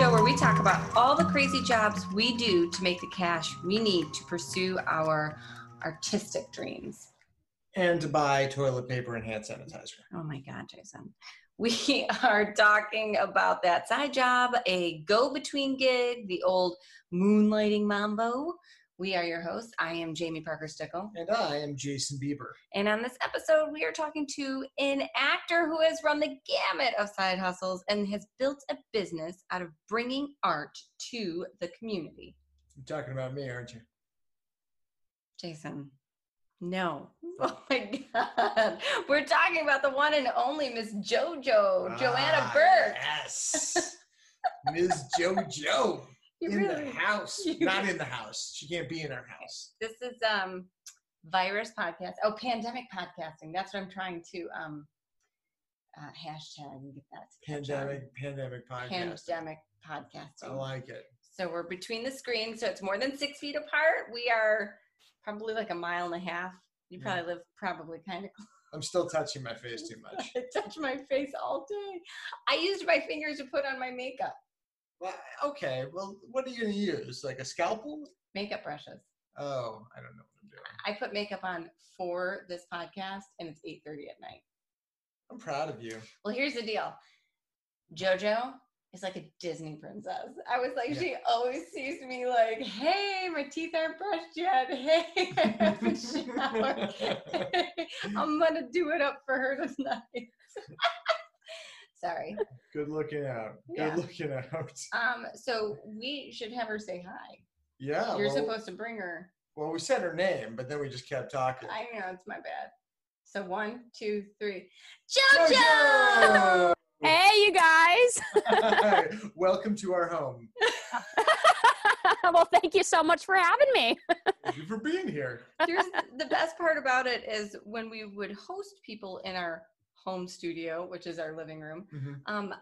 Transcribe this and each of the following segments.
show where we talk about all the crazy jobs we do to make the cash we need to pursue our artistic dreams. And to buy toilet paper and hand sanitizer. Oh my God, Jason. We are talking about that side job, a go between gig, the old moonlighting mambo. We are your hosts. I am Jamie Parker Stickle. And I am Jason Bieber. And on this episode, we are talking to an actor who has run the gamut of side hustles and has built a business out of bringing art to the community. You're talking about me, aren't you? Jason, no. Oh my God. We're talking about the one and only Miss JoJo, Joanna Ah, Burke. Yes. Miss JoJo You in really- the house. you- Not in the house. She can't be in our house. This is um virus podcast. Oh, pandemic podcasting. That's what I'm trying to um uh, hashtag and get that. Pandemic, pandemic podcast. Pandemic I like it. So we're between the screens, so it's more than six feet apart. We are probably like a mile and a half. You Yeah. probably live probably kind of I'm still touching my face too much. I touch my face all day. I used my fingers to put on my makeup. Well, okay. Well, what are you going to use? Like a scalpel? Makeup brushes. Oh, I don't know what I'm doing. I put makeup on for this podcast and it's 8:30 at night. I'm proud of you. Well, here's the deal. JoJo is like a Disney princess. I was like, Yeah. she always sees me like, hey, my teeth aren't brushed yet. Hey, I haven't showered. I'm gonna do it up for her tonight. Sorry. Good looking out. Good Yeah. looking out. Um, so we should have her say hi. Yeah. You're well, supposed to bring her. well, we said her name, but then we just kept talking. I know it's my bad. So one, two, three. JoJo! JoJo! Hey, you guys. Welcome to our home. well, thank you so much for having me. Thank you for being here. Here's the best part about it is when we would host people in our home studio, which is our living room, um,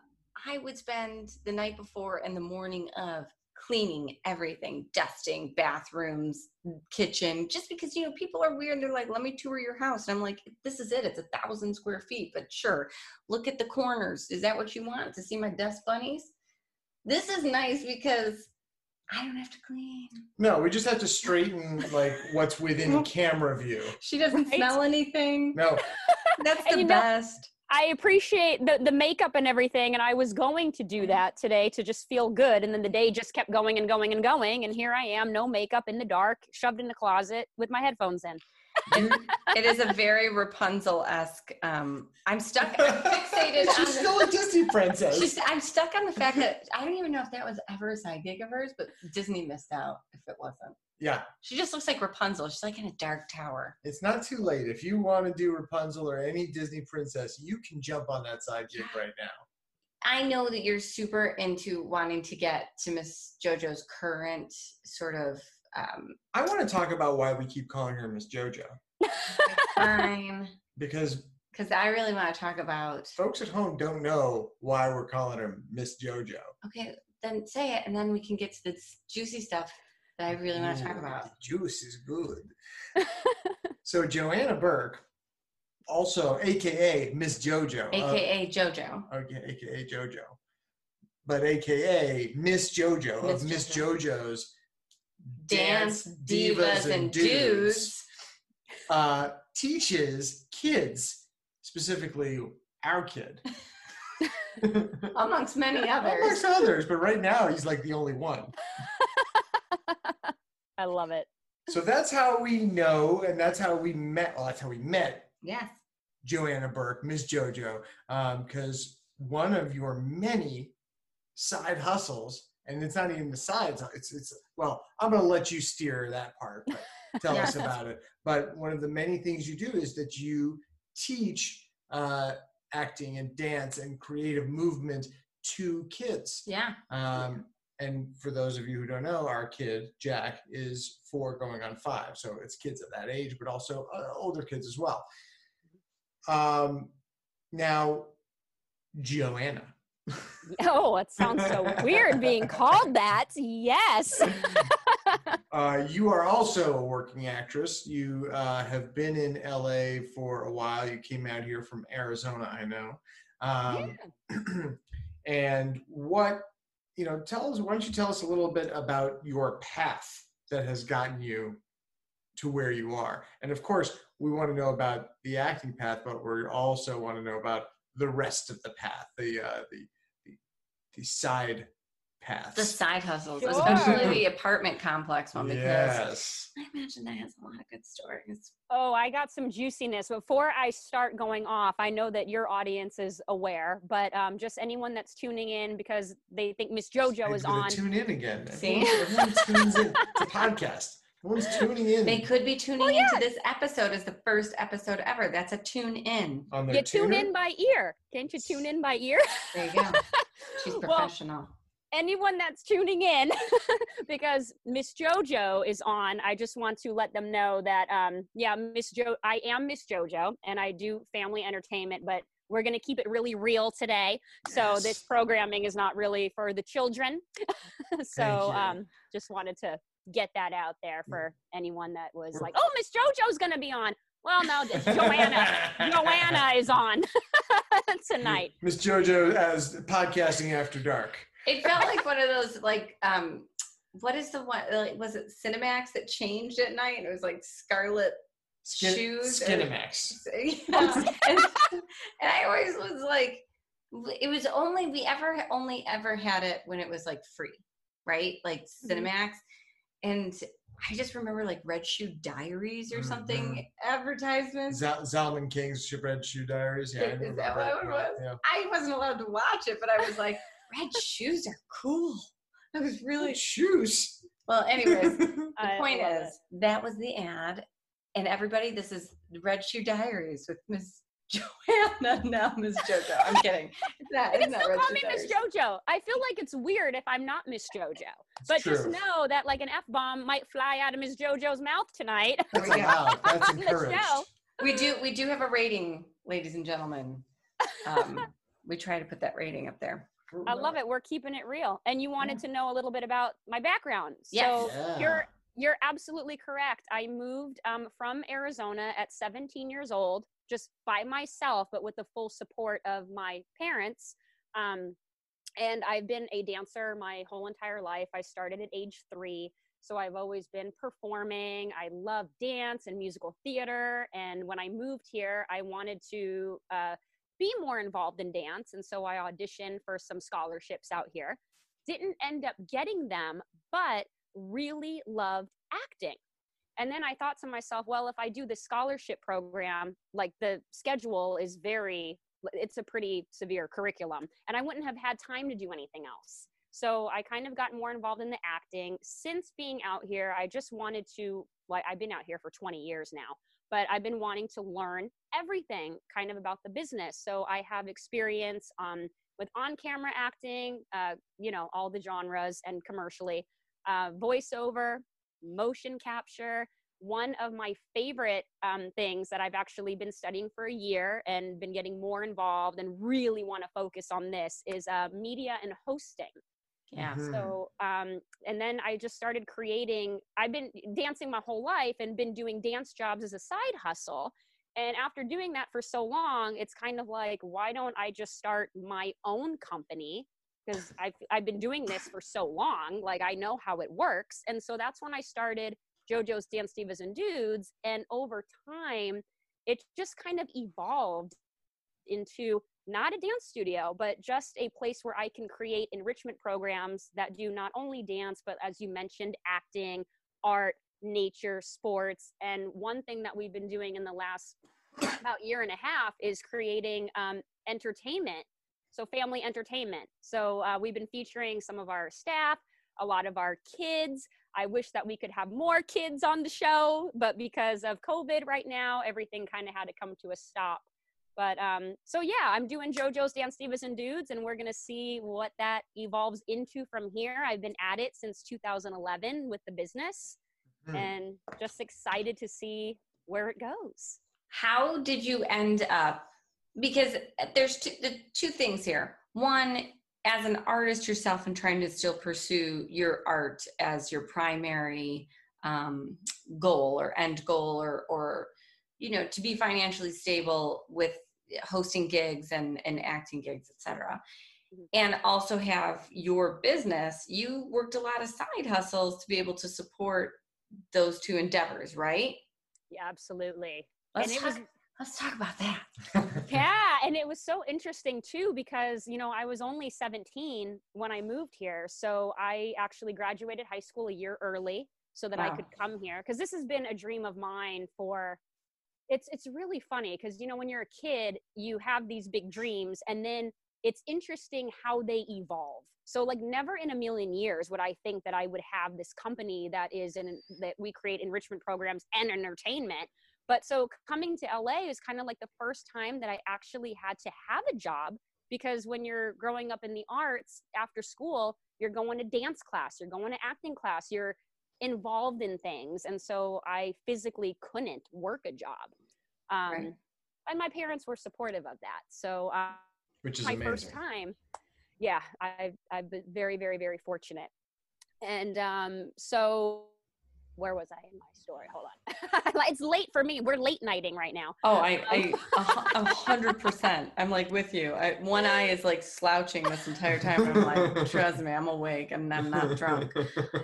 I would spend the night before and the morning of cleaning everything, dusting bathrooms, kitchen, just because you know people are weird. They're like, "Let me tour your house," and I'm like, "This is it. It's a thousand square feet, but sure. Look at the corners. Is that what you want to see my dust bunnies?" This is nice because I don't have to clean. No, we just have to straighten like what's within camera view. She doesn't Right? smell anything. No, That's And the you know- best. I appreciate the, the makeup and everything, and I was going to do that today to just feel good. And then the day just kept going and going and going. And here I am, no makeup in the dark, shoved in the closet with my headphones in. It is a very Rapunzel esque. Um, I'm stuck. I'm fixated on. she's the- still a Disney princess. She's, I'm stuck on the fact that I don't even know if that was ever a side gig of hers, but Disney missed out if it wasn't. Yeah, She just looks like Rapunzel. She's like in a dark tower. it's not too late. If you want to do Rapunzel or any Disney princess, you can jump on that side gig right now. I know that you're super into wanting to get to Miss JoJo's current sort of um, I want to talk about why we keep calling her Miss JoJo fine, because because I really want to talk about. folks at home don't know why we're calling her Miss JoJo. Okay, then say it, and then we can get to the juicy stuff that I really want to talk about. Juice is good. so Joanna Burke, also AKA Miss JoJo, uh, AKA JoJo. okay, AKA JoJo, but AKA Miss JoJo Miss of Miss JoJo. JoJo's Dance divas and dudes. uh, teaches kids, specifically our kid. amongst many others. Amongst others, but right now he's like the only one. I love it. So that's how we know, and that's how we met. Well, that's how we met Yes. Joanna Burke, Miss JoJo, because one of your many side hustles, and it's not even the sides. It's it's well, I'm gonna let you steer that part. But tell us about it. But one of the many things you do is that you teach uh, acting and dance and creative movement to kids. Yeah. Um, and for those of you who don't know, our kid Jack is four, going on five. So it's kids of that age, but also uh, older kids as well. Um, now, Joanna. Oh, it sounds so weird being called that. Yes. Uh, you are also a working actress. You uh, have been in LA for a while. You came out here from Arizona, I know. Um, and what you know, tell us. Why don't you tell us a little bit about your path that has gotten you to where you are? And of course, we want to know about the acting path, but we also want to know about the rest of the path, the uh, the, the the side paths. The side hustles, Sure. especially the apartment complex one, because yes. I imagine that has a lot of good stories. Oh, I got some juiciness. Before I start going off, I know that your audience is aware, but um, just anyone that's tuning in because they think Miss JoJo is I'm gonna on. Tune in again. See? Everyone, everyone tunes in. It's a podcast. Everyone's tuning in. They could be tuning Well, into this episode as the first episode ever. That's a tune in. on their You tune in by ear. Can't you tune in by ear? There you go. She's Well, professional. Anyone that's tuning in because miss jojo is on i just want to let them know that um yeah miss jo i am miss jojo and i do family entertainment but we're going to keep it really real today. So Yes. this programming is not really for the children. So um just wanted to get that out there for anyone that was like oh miss jojo's going to be on. Well no joanna joanna is on tonight. Miss JoJo as podcasting after dark. It felt like one of those like um what is the one like was it Cinemax that changed at night and it was like Scarlet Skin, shoes and- Skinemax. yeah. and, and I always was like it was only we ever only ever had it when it was like free, right? Like Mhm. Cinemax. And I just remember like Red Shoe Diaries or something advertisements. Zal- Zalman King's Red Shoe Diaries. Yeah, I Is that remember what it that. was? Yeah. I wasn't allowed to watch it, but I was like, red shoes are cool. I was really shoes. well. Anyways, the I point love is that was the ad, and everybody, this is Red Shoe Diaries with Miss Joanna, now Miss JoJo. I'm kidding. It's not. It's can not still Red call Shoe me Miss JoJo. I feel like it's weird if I'm not Miss JoJo. It's But just know that like an F bomb might fly out of Miss JoJo's mouth tonight. There That's we go. That's encouraged. We do. We do have a rating, ladies and gentlemen. Um, we try to put that rating up there. I love it. We're keeping it real. And you wanted to know a little bit about my background. Yes. So Yeah. you're you're absolutely correct. I moved um, from Arizona at 17 years old, just by myself, but with the full support of my parents. Um, and I've been a dancer my whole entire life. I started at age three. So I've always been performing. I love dance and musical theater. And when I moved here, I wanted to uh, be more involved in dance. And so I auditioned for some scholarships out here. Didn't end up getting them, but really loved acting. And then I thought to myself, well, if I do the scholarship program, like the schedule is very, it's a pretty severe curriculum, and I wouldn't have had time to do anything else. So I kind of got more involved in the acting. Since being out here, I just wanted to, like, I've been out here for 20 years now, but I've been wanting to learn everything kind of about the business. So I have experience um, with on camera acting, uh, you know, all the genres and commercially, uh, voiceover, motion capture. One of my favorite um, things that I've actually been studying for a year and been getting more involved and really want to focus on this is uh, media and hosting. Yeah. Mhm. So, um, and then I just started creating. I've been dancing my whole life and been doing dance jobs as a side hustle. And after doing that for so long, it's kind of like, why don't I just start my own company? Because I've, I've been doing this for so long, like I know how it works. And so that's when I started JoJo's Dance Divas and Dudes. And over time, it just kind of evolved into not a dance studio, but just a place where I can create enrichment programs that do not only dance, but as you mentioned, acting, art, nature, sports. And one thing that we've been doing in the last about year and a half is creating um, entertainment. So, family entertainment. So, uh, we've been featuring some of our staff, a lot of our kids. I wish that we could have more kids on the show, but because of COVID right now, everything kind of had to come to a stop. But um, so yeah, I'm doing JoJo's Dance Divas and Dudes, and we're gonna see what that evolves into from here. I've been at it since 2011 with the business, Hmm. and just excited to see where it goes. How did you end up? Because there's two, the two things here. One, as an artist yourself and trying to still pursue your art as your primary um, goal or end goal, or or you know to be financially stable with hosting gigs and and acting gigs, etc. mm-hmm. and also have your business, you worked a lot of side hustles to be able to support those two endeavors, right? Yeah, absolutely. Let's and it talk, was let's talk about that. yeah, and it was so interesting too because, you know, I was only 17 when I moved here. So I actually graduated high school a year early so that wow. I could come here because this has been a dream of mine for it's it's really funny because you know when you're a kid you have these big dreams and then it's interesting how they evolve. So like never in a million years would i think that i would have this company that is in that we create enrichment programs and entertainment. But so coming to la is kind of like the first time that i actually had to have a job because when you're growing up in the arts after school you're going to dance class you're going to acting class you're involved in things and so i physically couldn't work a job um, right. and my parents were supportive of that so uh, which is my amazing. first time yeah i've i've been very very very fortunate and um so where was I in my story? Hold on. it's late for me. We're late nighting right now. Oh, I, I, a hundred percent. I'm like with you. I, one eye is like slouching this entire time. I'm like, trust me, I'm awake and I'm not drunk.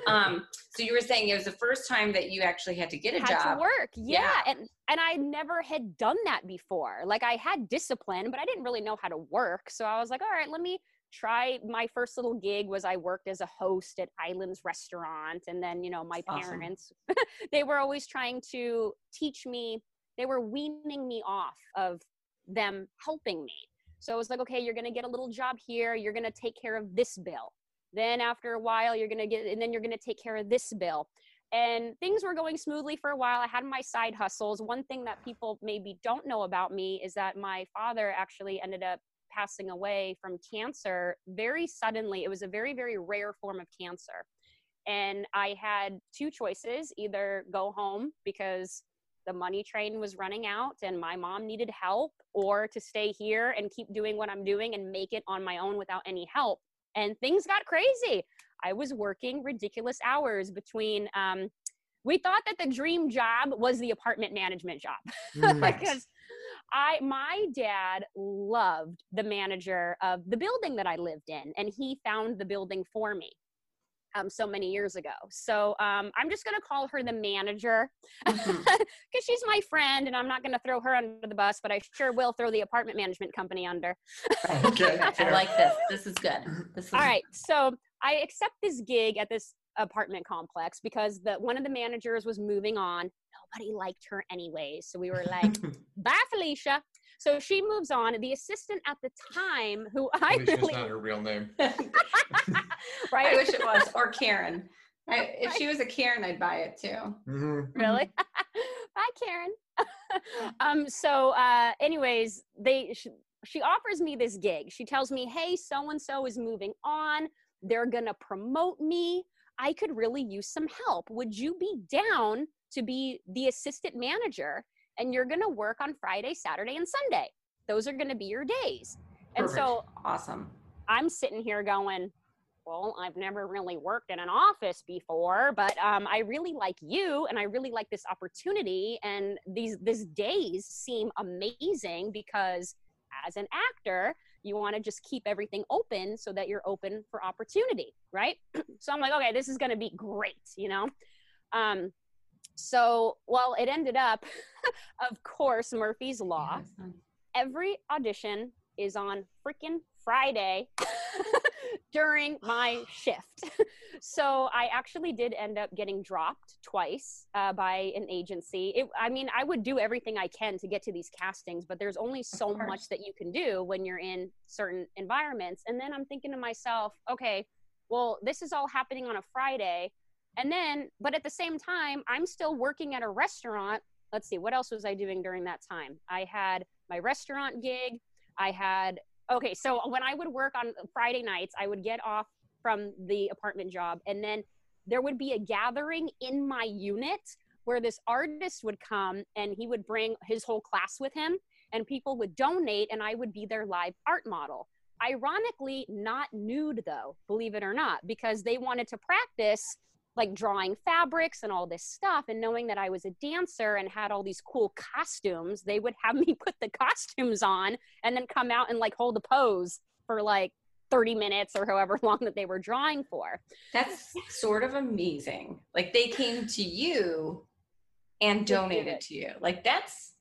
Um, so you were saying it was the first time that you actually had to get a had job. To work, yeah. yeah. And and I never had done that before. Like I had discipline, but I didn't really know how to work. So I was like, all right, let me try my first little gig was I worked as a host at Islands restaurant and then you know my parents awesome. they were always trying to teach me they were weaning me off of them helping me. So it was like okay you're going to get a little job here you're going to take care of this bill. Then after a while you're going to get and then you're going to take care of this bill. And things were going smoothly for a while i had my side hustles. One thing that people maybe don't know about me is that my father actually ended up passing away from cancer very suddenly. It was a very, very rare form of cancer. And I had two choices either go home because the money train was running out and my mom needed help, or to stay here and keep doing what I'm doing and make it on my own without any help. And things got crazy. I was working ridiculous hours between um, we thought that the dream job was the apartment management job because I my dad loved the manager of the building that I lived in, and he found the building for me. Um, so many years ago. So um, I'm just going to call her the manager because mm-hmm. she's my friend and I'm not going to throw her under the bus, but I sure will throw the apartment management company under. okay. I like this. This is good. This is- All right. So I accept this gig at this apartment complex because the one of the managers was moving on nobody liked her anyways. So we were like, bye, Felicia. So she moves on. The assistant at the time, who I Felicia's really not her real name, right? I wish it was, or Karen. I, if she was a Karen, I'd buy it too. Mm-hmm. Really? bye, Karen. um. So, uh, anyways, they she, she offers me this gig. She tells me, "Hey, so and so is moving on. They're gonna promote me. I could really use some help. Would you be down to be the assistant manager and you're going to work on Friday, Saturday, and Sunday. Those are going to be your days. And Perfect. so awesome. I'm sitting here going, well, I've never really worked in an office before, but um, I really like you and I really like this opportunity. And these these days seem amazing because as an actor, you want to just keep everything open so that you're open for opportunity, right? so I'm like, okay, this is going to be great, you know. Um, so, well, it ended up, of course, Murphy's Law. Every audition is on freaking Friday during my shift. so I actually did end up getting dropped twice uh, by an agency. It, I mean, I would do everything I can to get to these castings, but there's only so much that you can do when you're in certain environments. And then I'm thinking to myself, okay, well, this is all happening on a Friday. And then, but at the same time, I'm still working at a restaurant. Let's see, what else was I doing during that time? I had my restaurant gig. I had, okay, so when I would work on Friday nights, I would get off from the apartment job and then there would be a gathering in my unit where this artist would come and he would bring his whole class with him and people would donate and I would be their live art model. Ironically, not nude though, believe it or not, because they wanted to practice like drawing fabrics and all this stuff and knowing that I was a dancer and had all these cool costumes, they would have me put the costumes on and then come out and like hold a pose for like 30 minutes or however long that they were drawing for. That's sort of amazing. Like they came to you and donated to you. Like that's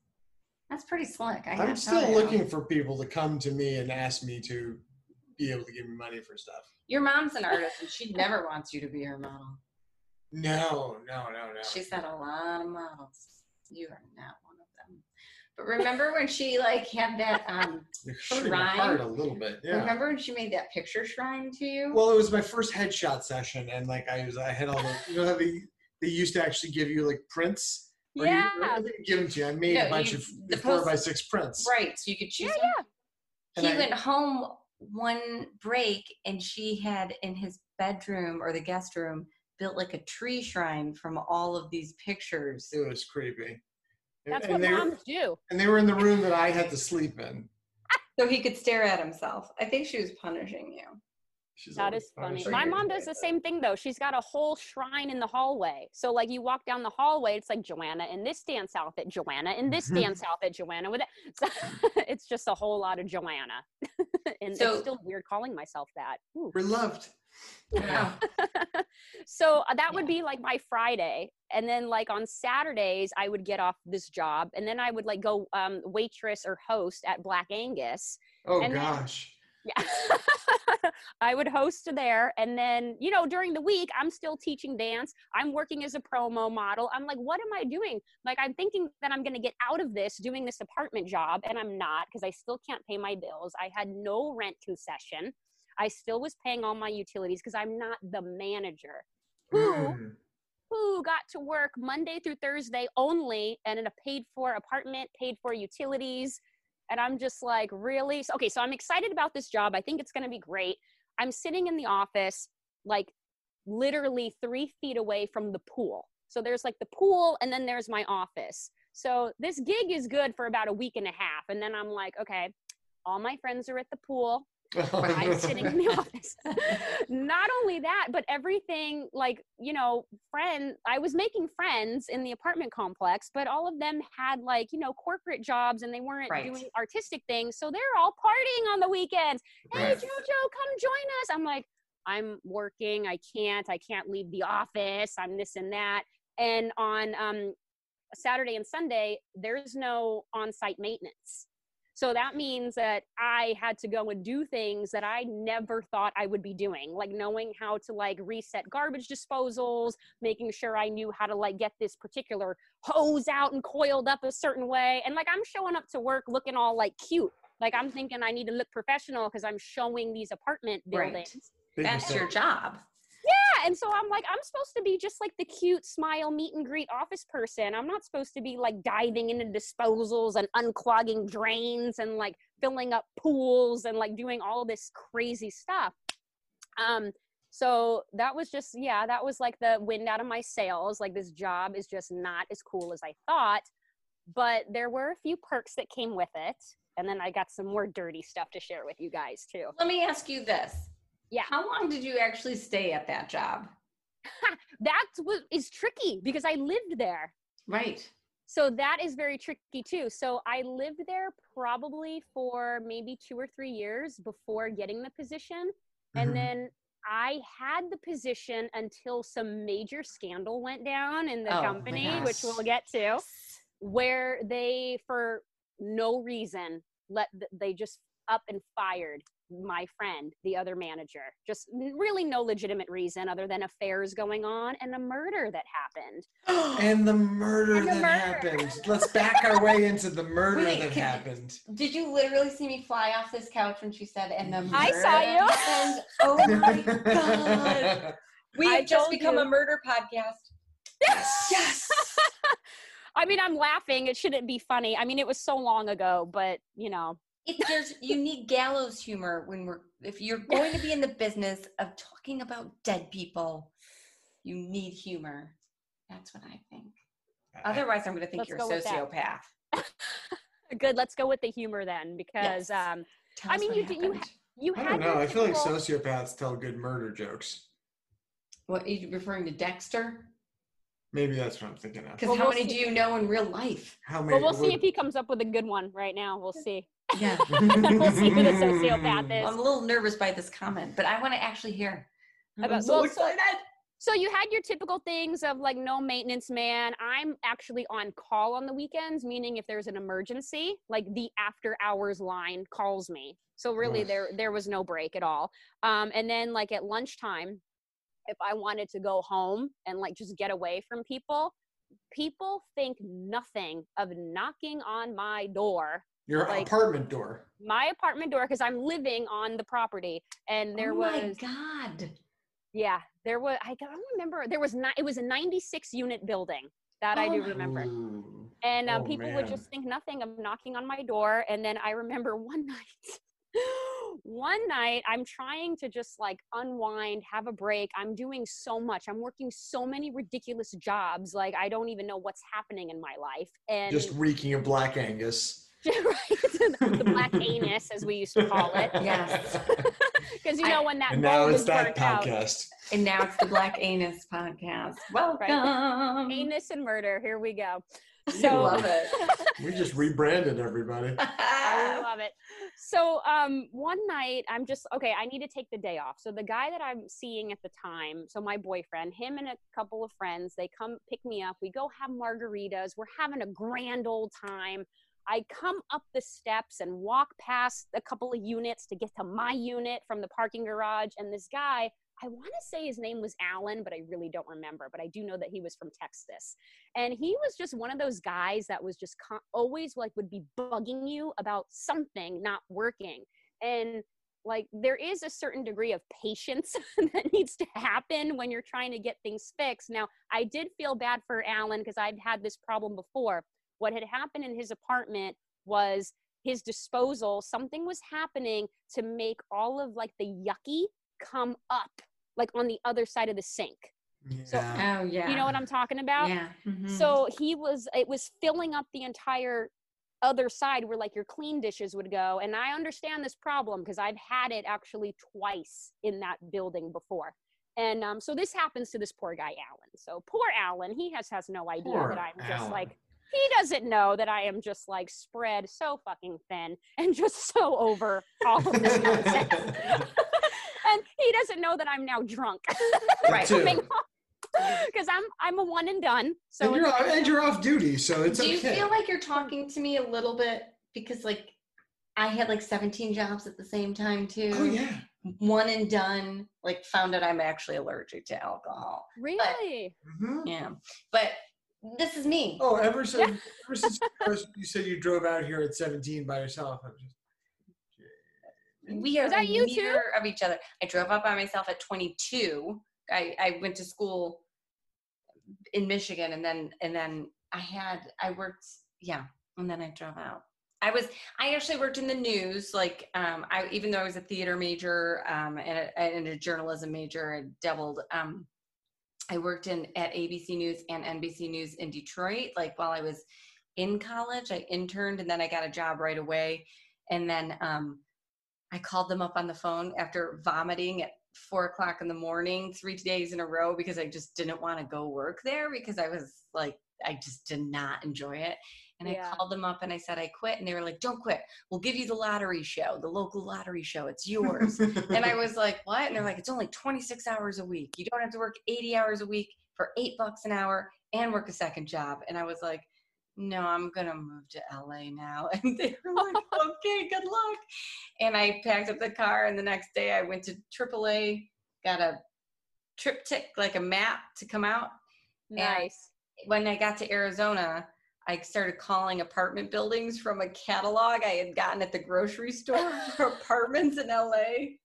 that's pretty slick. I I'm still looking for people to come to me and ask me to be able to give me money for stuff. Your mom's an artist and she never wants you to be her model. No, no, no, no. She's had a lot of models. You are not one of them. But remember when she like had that um You're hurting my heart a little bit. Yeah. remember when she made that picture shrine to you? Well, it was my first headshot session, and like I was, I had all the, you know how they they used to actually give you like prints. Or Yeah. You, I didn't give them to you. I made No, a bunch you- of the four post- by six prints. right. So you could choose Yeah, them. yeah. And he I- went home one break and she had in his bedroom or the guest room built like a tree shrine from all of these pictures. It was creepy. And- That's and what they were, moms do. and they were in the room that I had to sleep in. So he could stare at himself. I think she was punishing you. She's That always funny. My mom does the same thing though. She's got a whole shrine in the hallway. So like you walk down the hallway, it's like Joanna in this dance outfit, Joanna in this Mhm. dance outfit, Joanna with it. So it's just a whole lot of Joanna. and So- it's still weird calling myself that. Ooh. We're loved. Yeah. so uh, that would Yeah. be like my Friday. And then like on Saturdays, I would get off this job and then I would like go um, waitress or host at Black Angus. Oh And then- gosh. Yeah. I would host there. And then, you know, during the week, I'm still teaching dance. I'm working as a promo model. I'm like, what am I doing? Like, I'm thinking that I'm going to get out of this doing this apartment job, and I'm not because I still can't pay my bills. I had no rent concession. I still was paying all my utilities because I'm not the manager. Who Mm. who got to work Monday through Thursday only and in a paid for apartment, paid for utilities. And I'm just like, really? Okay, so I'm excited about this job. I think it's going to be great. I'm sitting in the office, like literally three feet away from the pool. So there's like the pool, and then there's my office. So this gig is good for about a week and a half. And then I'm like, okay, all my friends are at the pool. I'm sitting in the office. Not only that, but everything like, you know, friend, I was making friends in the apartment complex, but all of them had like, you know, corporate jobs and they weren't Right. doing artistic things. So they're all partying on the weekends. Hey, Right. Jojo, come join us. I'm like, I'm working. I can't. I can't leave the office. I'm this and that. And on um, Saturday and Sunday, there's no on site maintenance. So that means that I had to go and do things that I never thought I would be doing, like knowing how to like reset garbage disposals, making sure I knew how to like get this particular hose out and coiled up a certain way. And like I'm showing up to work looking all like cute. Like I'm thinking I need to look professional because I'm showing these apartment buildings. Big That's your job. And so I'm like, I'm supposed to be just like the cute smile meet and greet office person. I'm not supposed to be like diving into disposals and unclogging drains and like filling up pools and like doing all this crazy stuff. Um, so that was just yeah, that was like the wind out of my sails. Like this job is just not as cool as I thought. But there were a few perks that came with it. And then I got some more dirty stuff to share with you guys too. Let me ask you this. Yeah. How long did you actually stay at that job? that was is tricky because I lived there. Right. So that is very tricky too. So I lived there probably for maybe two or three years before getting the position. And Mhm. then I had the position until some major scandal went down in the Oh, company, which we'll get to, where they, for no reason, let they just up and fired my friend, the other manager. Just really no legitimate reason other than affairs going on and a murder that happened. And the murder And the that murder. happened. Let's back our way into the murder Wait, that can- happened. Did you literally see me fly off this couch when she said, and the murder? I saw you. happened?" Oh my god. We have just become you. a murder podcast. Yes. Yes. I mean, I'm laughing. It shouldn't be funny. I mean, it was so long ago, but you know, It, there's you need gallows humor when we're if you're going to be in the business of talking about dead people, you need humor. That's what I think. Otherwise, I'm going to think Let's you're go a with sociopath. good. Let's go with the humor then, because Yes. um, Tell I us mean, what you do- you happened. you I had don't know. your I feel like typical- sociopaths tell good murder jokes. What are you referring to Dexter? Maybe that's what I'm thinking of. Because Well, how we'll many see. do you know in real life? How many? But we'll see would- if he comes up with a good one right now. We'll see. Yeah. we'll see who the sociopath is. I'm a little nervous by this comment, but I want to actually hear. I'm About- so well, excited. So you had your typical things of like no maintenance man. I'm actually on call on the weekends, meaning if there's an emergency, like the after hours line calls me. So really Ugh. there there was no break at all. Um, and then like at lunchtime, if I wanted to go home and like just get away from people, people think nothing of knocking on my door, Your Like- apartment door. my apartment door, because I'm living on the property. And there oh was my god. yeah, there was. I don't remember. There was not. It was a 96 unit building that I Oh do remember. And um, Oh, people would just think nothing of knocking on my door. And then I remember one night. One night, I'm trying to just like unwind, have a break. I'm doing so much. I'm working so many ridiculous jobs. Like, I don't even know what's happening in my life. And Just reeking of Black Angus. right? the black anus, as we used to call it. Yes. Because you I- know, when that and now bulb it's that burnt out, podcast. And now it's the Black Anus podcast. Welcome. anus and murder. Here we go. I So love it. We just rebranded everybody. I love it. So um one night I'm just okay, I need to take the day off. So the guy that I'm seeing at the time, so my boyfriend, him and a couple of friends, they come pick me up. We go have margaritas. We're having a grand old time. I come up the steps and walk past a couple of units to get to my unit from the parking garage and this guy I want to say his name was Alan, but I really don't remember. But I do know that he was from Texas and he was just one of those guys that was just con- always like would be bugging you about something not working and like there is a certain degree of patience that needs to happen when you're trying to get things fixed now i did feel bad for alan because i'd had this problem before what had happened in his apartment was his disposal something was happening to make all of like the yucky come up like on the other side of the sink So- Oh yeah. you know what i'm talking about Yeah. Mhm. so he was, it was filling up the entire other side where like your clean dishes would go. And I understand this problem because I've had it actually twice in that building before. And um, so this happens to this poor guy, Alan. So poor Alan, he has, has no idea Poor that I'm just like, he doesn't know that I am just like spread so fucking thin and just so over all of this nonsense. and he doesn't know that I'm now drunk. right. too. Because I'm I'm a one and done. So and, you're off, and you're off duty, so it's okay. Do okay. you feel like you're talking to me a little bit because like I had like 17 jobs at the same time too. oh yeah. One and done. Like found out I'm actually allergic to alcohol. really? Mhm. Yeah. But this is me. Oh, ever since ever since first you said you drove out here at 17 by yourself, I'm just We are that you too? of each other. I drove up by myself at 22. I, I went to school in Michigan and then and then I had I worked yeah and then I drove out. I was I actually worked in the news like um I even though I was a theater major um and a, and a journalism major I doubled um I worked in at ABC News and NBC News in Detroit like while I was in college I interned and then I got a job right away and then um I called them up on the phone after vomiting at four o'clock in the morning three days in a row because I just didn't want to go work there because I was like, I just did not enjoy it. And Yeah. I called them up and I said, I quit. And they were like, don't quit. We'll give you the lottery show, the local lottery show. It's yours. and I was like, what? And they're like, it's only 26 hours a week. You don't have to work 80 hours a week for eight bucks an hour and work a second job. And I was like, no, I'm going to move to LA now. And they were like, okay, good luck. And I packed up the car. And the next day I went to AAA, got a TripTik, like a map to come out. Nice. When I got to Arizona, I started calling apartment buildings from a catalog I had gotten at the grocery store for apartments in LA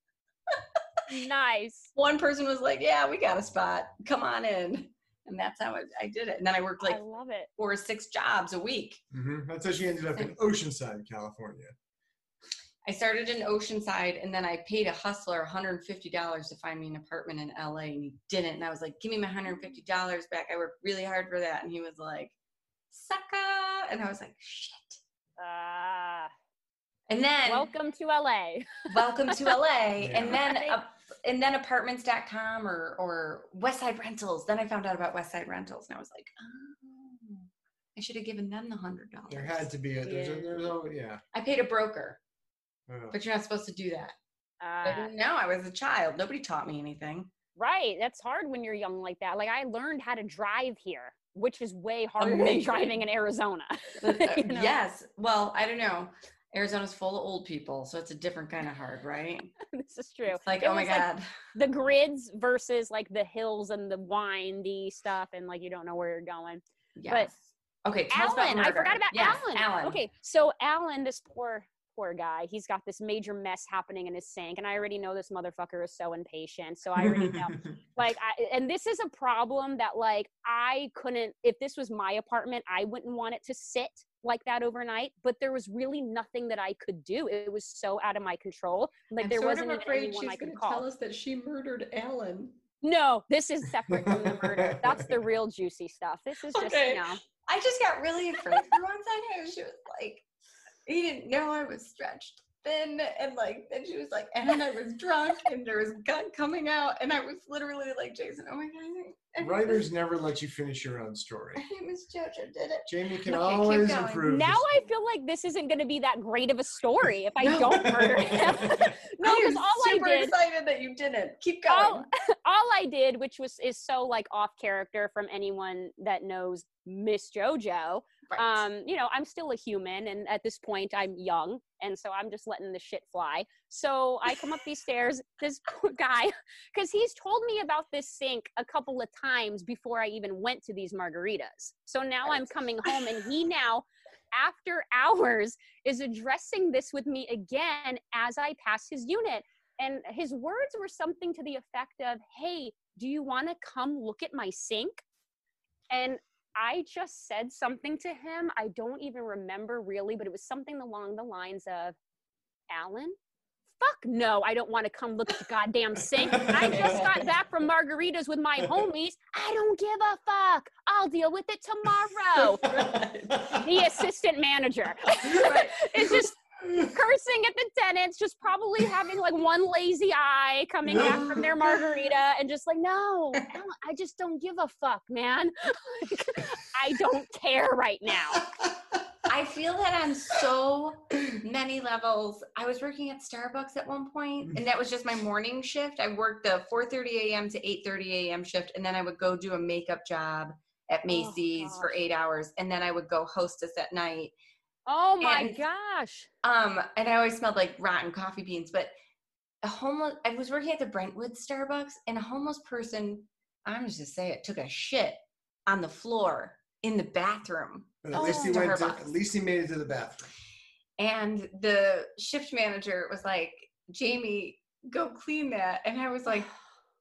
nice. one person was like, "Yeah, we got a spot. Come on in." And that's how I, I did it. And then I worked like I love it. four or six jobs a week. Mhm. That's how she ended up in Oceanside, California. I started in Oceanside, and then I paid a hustler $150 to find me an apartment in LA, and he didn't. And I was like, "Give me my $150 back. I worked really hard for that." And he was like, "Sucker!" And I was like, "Shit." Ah, And then welcome to LA. welcome to LA Yeah. and then uh, and then apartments.com or or Westside Rentals then I found out about Westside Rentals and I was like oh I should have given them the hundred dollars. There had to be a there's a Yeah. there's a yeah. I paid a broker, Oh. but you're not supposed to do that. I Uh, didn't. I was a child. Nobody taught me anything. right. That's hard when you're young like that. Like I learned how to drive here, which is way harder than driving in Arizona. Uh, You know? Yes. Well, I don't know. Arizona's full of old people, so it's a different kind of hard, right? this is true. It's like, It oh my was like god. the grids versus like the hills and the windy stuff, and like you don't know where you're going. yes. okay. Us about Alan, I forgot about Yes, Alan. Alan. Okay, so Alan, this poor poor guy, he's got this major mess happening in his sink, and I already know this motherfucker is so impatient. So I already know. like I, and this is a problem that like i couldn't if this was my apartment i wouldn't want it to sit like that overnight but there was really nothing that i could do it was so out of my control like I'm there sort wasn't of even afraid anyone she's i could gonna call tell us that she murdered Alan. no this is separate from the murder that's the real juicy stuff this is just Okay. you know I just got really afraid for one second. She was like, he didn't know I was stretched thin, and like, then she was like, and then I was drunk, and there was gut coming out, and I was literally like, Jason, oh my god, I think- I Writers never let you finish your own story. I think Miss JoJo did it. Jamie can Okay, always improve. now i feel like this isn't going to be that great of a story if i No. don't murder him no I because all i super did excited that you didn't. Keep going. all, all I did, which was is so like off character from anyone that knows Miss JoJo. Right. Um, you know, I'm still a human, and at this point, I'm young, and so I'm just letting the shit fly. So I come up these stairs. This guy, because he's told me about this sink a couple of times before I even went to these margaritas. So now I'm coming home, and he now. After hours, is addressing this with me again as I pass his unit. And his words were something to the effect of hey do you want to come look at my sink? And i just said something to him. I don't even remember really but it was something along the lines of alan fuck no i don't want to come look at the goddamn sink i just got back from margaritas with my homies i don't give a fuck i'll deal with it tomorrow the assistant manager Right. it's just cursing at the tenants, just probably having like one lazy eye coming back from their margarita and just like, no, I just don't give a fuck, man. I don't care right now. I feel that on so many levels. I was working at Starbucks at one point, and that was just my morning shift. I worked the 4:30 a.m. to 8:30 a.m. shift, and then I would go do a makeup job at Macy's for eight hours, and then I would go hostess at night. Oh my And- gosh. Um, and I always smelled like rotten coffee beans. But a homeless, I was working at the Brentwood Starbucks, and a homeless person, I'm just gonna say it, took a shit on the floor in the bathroom. But at oh. least he Oh. went to, at least he made it to the bathroom. And the shift manager was like, Jamie, go clean that. And I was like,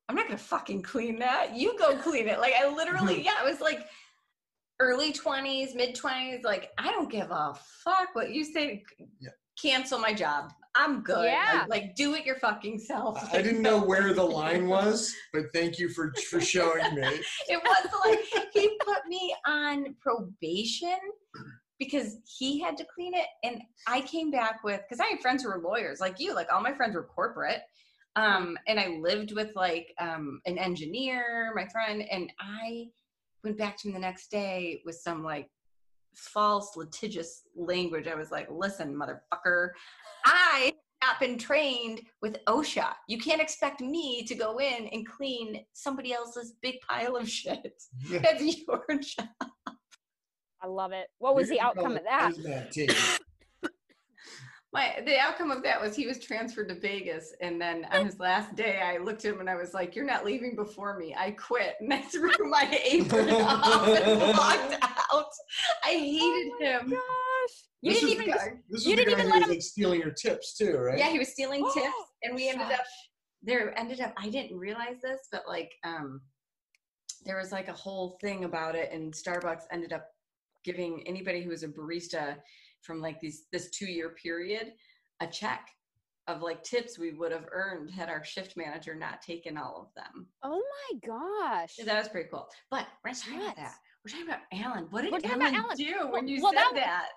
I'm not gonna fucking clean that. You go clean it. Like I literally, yeah, it was like early 20s, mid 20s. Like, I don't give a fuck what you say. Yeah. Cancel my job. I'm good. Yeah. Like, like, do it your fucking self. I I didn't know where the line was, but thank you for for showing me. it was like he put me on probation because he had to clean it and i came back with because i had friends who were lawyers like you like all my friends were corporate um and i lived with like um an engineer my friend and i went back to him the next day with some like false litigious language i was like listen motherfucker i have not been trained with OSHA. You can't expect me to go in and clean somebody else's big pile of shit. That's your job. I love it. What was the You can outcome of that? It hazmat tea. My the outcome of that was he was transferred to Vegas, and then on his last day, I looked at him and I was like, "You're not leaving before me. I quit." And I threw my apron off and walked out. I hated him. Gosh. You This didn't is even the this you didn't even let was him- like stealing your tips too, right? Yeah, he was stealing tips, and we ended up there ended up i didn't realize this but like um there was like a whole thing about it and starbucks ended up giving anybody who was a barista from like these this two year period a check of like tips we would have earned had our shift manager not taken all of them Oh my gosh. so that was pretty cool but we're not talking about that we're talking about alan what did We're talking alan, Alan. do Well- when you well, said that-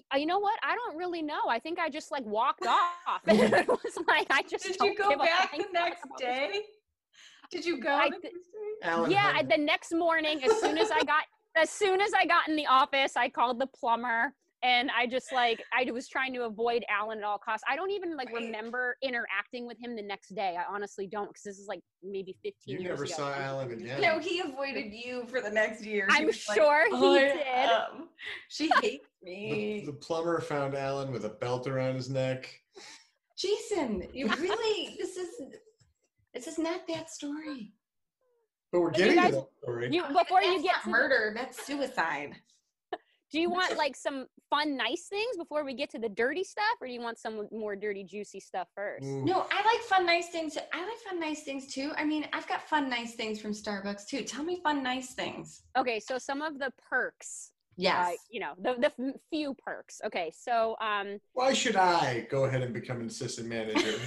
that, you know what? I don't really know. I think I just like walked off. it was like I just did don't you go give back the next day did you go I the th- next day? Alan yeah, I, the next morning, as soon as I got as soon as I got in the office, I called the plumber and I just like I was trying to avoid Alan at all costs. I don't even like remember interacting with him the next day. I honestly don't because this is like maybe 15 You years never ago. saw Alan again. No, he avoided you for the next year. He I'm was like, sure he "Oh, did. um, she hates me. the plumber found Alan with a belt around his neck. Jason, you really this is this is not that story. But we're But you getting guys- to that story. You before you get not to the- that's suicide. Do you want like some fun nice things before we get to the dirty stuff or do you want some more dirty juicy stuff first? Ooh. No, I like fun, nice things. I like fun, nice things too. I mean, I've got fun, nice things from Starbucks too. Tell me fun, nice things. Okay, so some of the perks Yes. uh, you know the the f- few perks okay so um Why should I go ahead and become an assistant manager in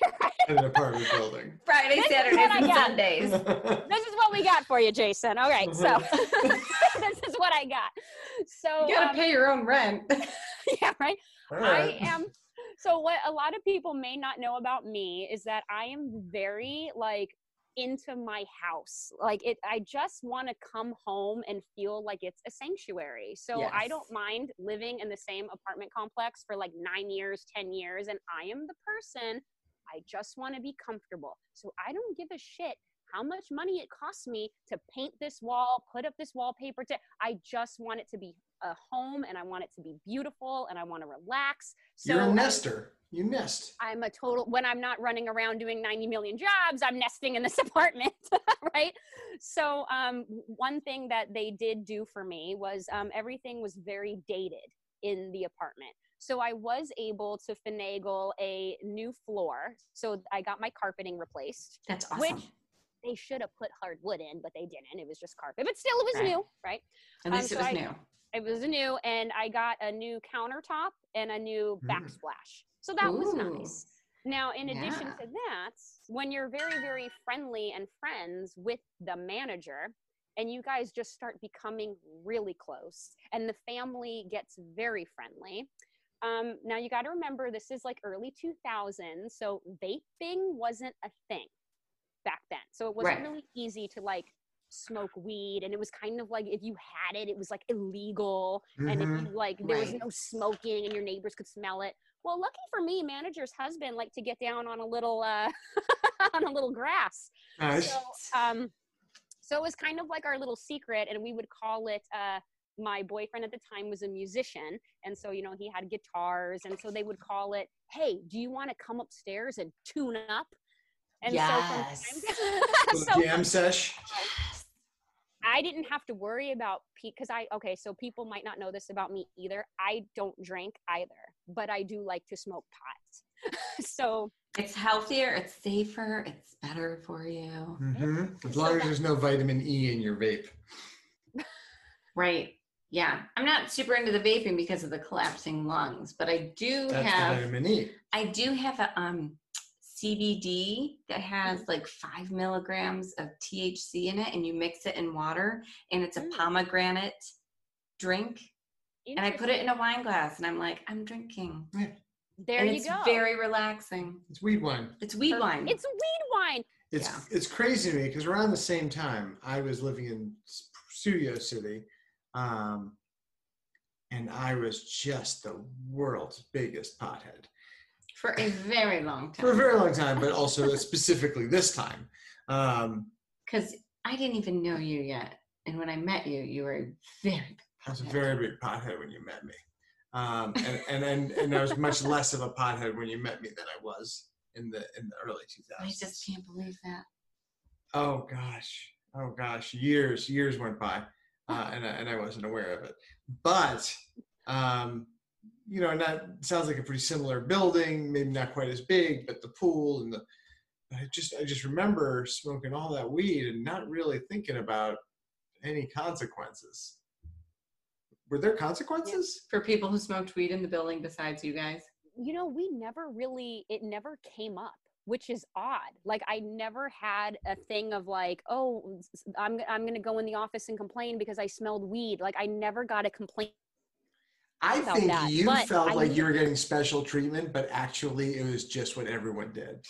an apartment building? Friday, This Saturdays, and. Sundays. this is what we got for you jason All right, so this is what i got so You gotta um, pay your own rent. yeah right All I am. So what a lot of people may not know about me is that I am very like into my house. Like it I just want to come home and feel like it's a sanctuary. So I don't mind living in the same apartment complex for like 9 years, 10 years and I am the person I just want to be comfortable. So I don't give a shit how much money it costs me to paint this wall, put up this wallpaper. To, I just want it to be a home and I want it to be beautiful and I want to relax. So You're a nester. You nest. I'm a total when I'm not running around doing 90 million jobs, I'm nesting in this apartment, right? So um, one thing that they did do for me was um, everything was very dated in the apartment. So I was able to finagle a new floor. So I got my carpeting replaced. That's awesome. Which they should have put hardwood in, but they didn't. It was just carpet, but still, it was Right. new, right? At um, least it was I- new. It was new, and I got a new countertop and a new Mm. backsplash. So that was nice. Now, in addition Yeah. to that, when you're very, very friendly and friends with the manager, and you guys just start becoming really close, and the family gets very friendly. Um, now, you got to remember this is like early 2000s, so vaping wasn't a thing back then. So it wasn't Right. really easy to like smoke weed, and it was kind of like if you had it, it was like illegal and if you like there was no smoking and your neighbors could smell it well lucky for me manager's husband liked to get down on a little uh on a little grass Nice. so um so it was kind of like our little secret and we would call it uh my boyfriend at the time was a musician and so you know he had guitars and so they would call it hey do you want to come upstairs and tune up and Yes. so from so jam sesh. I didn't have to worry about because I okay, so people might not know this about me either. I don't drink either, but I do like to smoke pot. so It's healthier, it's safer, it's better for you. mm-hmm. As So long as there's no vitamin E in your vape. Right. Yeah. I'm not super into the vaping because of the collapsing lungs, but I do That's have vitamin E. I do have a um CBD that has like five milligrams of THC in it, and you mix it in water, and it's a Mm. pomegranate drink. And I put it in a wine glass, and I'm like, I'm drinking. there and you it's go. very relaxing. It's weed wine. It's weed Perfect. wine. It's weed wine. It's Yeah. it's crazy to me because around the same time I was living in S- Studio City, um, and I was just the world's biggest pothead for a very long time. for a very long time, but also specifically this time. Um, Because I didn't even know you yet. And when I met you, you were a very I was a very big pothead when you met me, um, and, and and and I was much less of a pothead when you met me than I was in the in the early 2000s. I just can't believe that. Oh gosh, oh gosh, years years went by, uh, and I, and I wasn't aware of it. But um, you know, and that sounds like a pretty similar building, maybe not quite as big, but the pool and the. I just I just remember smoking all that weed and not really thinking about any consequences. Were there consequences? For people who smoked weed in the building besides you guys. You know, we never really it never came up, which is odd. Like I never had a thing of like, oh, s- I'm I'm going to go in the office and complain because I smelled weed. Like I never got a complaint I about think that, you but felt I like you were getting special treatment, but actually it was just what everyone did.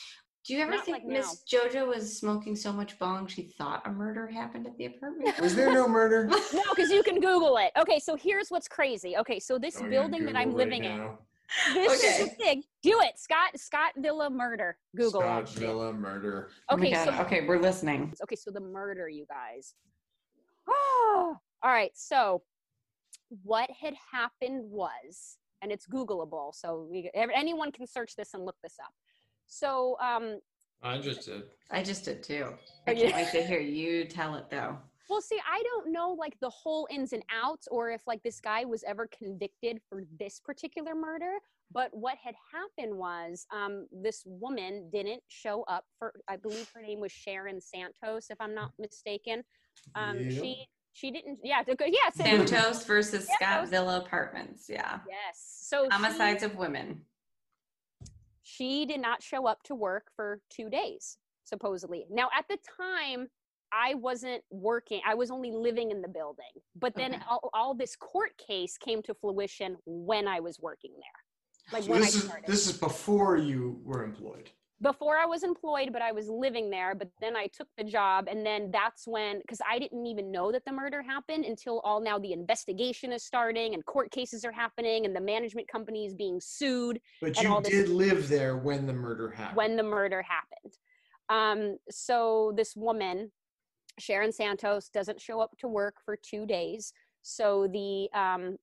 Do you ever Not think like Miss JoJo was smoking so much bong she thought a murder happened at the apartment? Was there no murder? no, because you can Google it. Okay, so here's what's crazy. Okay, so this Oh, building that I'm Google right living in, now. this is the thing. Do it, Scott. Scott Villa murder. Google Scott that shit. Villa murder. Oh Okay, God. so okay, we're listening. okay, so the murder, you guys. Oh, all right. So, what had happened was, and it's Googleable, so we, anyone can search this and look this up. So, um, I just did. I just did too. Oh, I can't wait to hear you tell it though. Well, see, I don't know like the whole ins and outs, or if like this guy was ever convicted for this particular murder. But what had happened was, um, this woman didn't show up for. I believe her name was Sharon Santos, if I'm not mistaken. Um, Yep. She she didn't. Yeah, the- yeah. so- Santos versus Santos. Scott Villa Apartments. Yeah. Yes. So she- Homicides of women. she did not show up to work for two days, supposedly. Now, at the time, I wasn't working. I was only living in the building. But then Okay. all, all this court case came to fruition when I was working there. Like So when this I is started. this is before you were employed. Before I was employed, but I was living there. But then I took the job. And then that's when, because I didn't even know that the murder happened until all now the investigation is starting and court cases are happening and the management company is being sued. But And you all this- did live there when the murder happened. when the murder happened. Um, so this woman, Sharon Santos, doesn't show up to work for two days. So the um,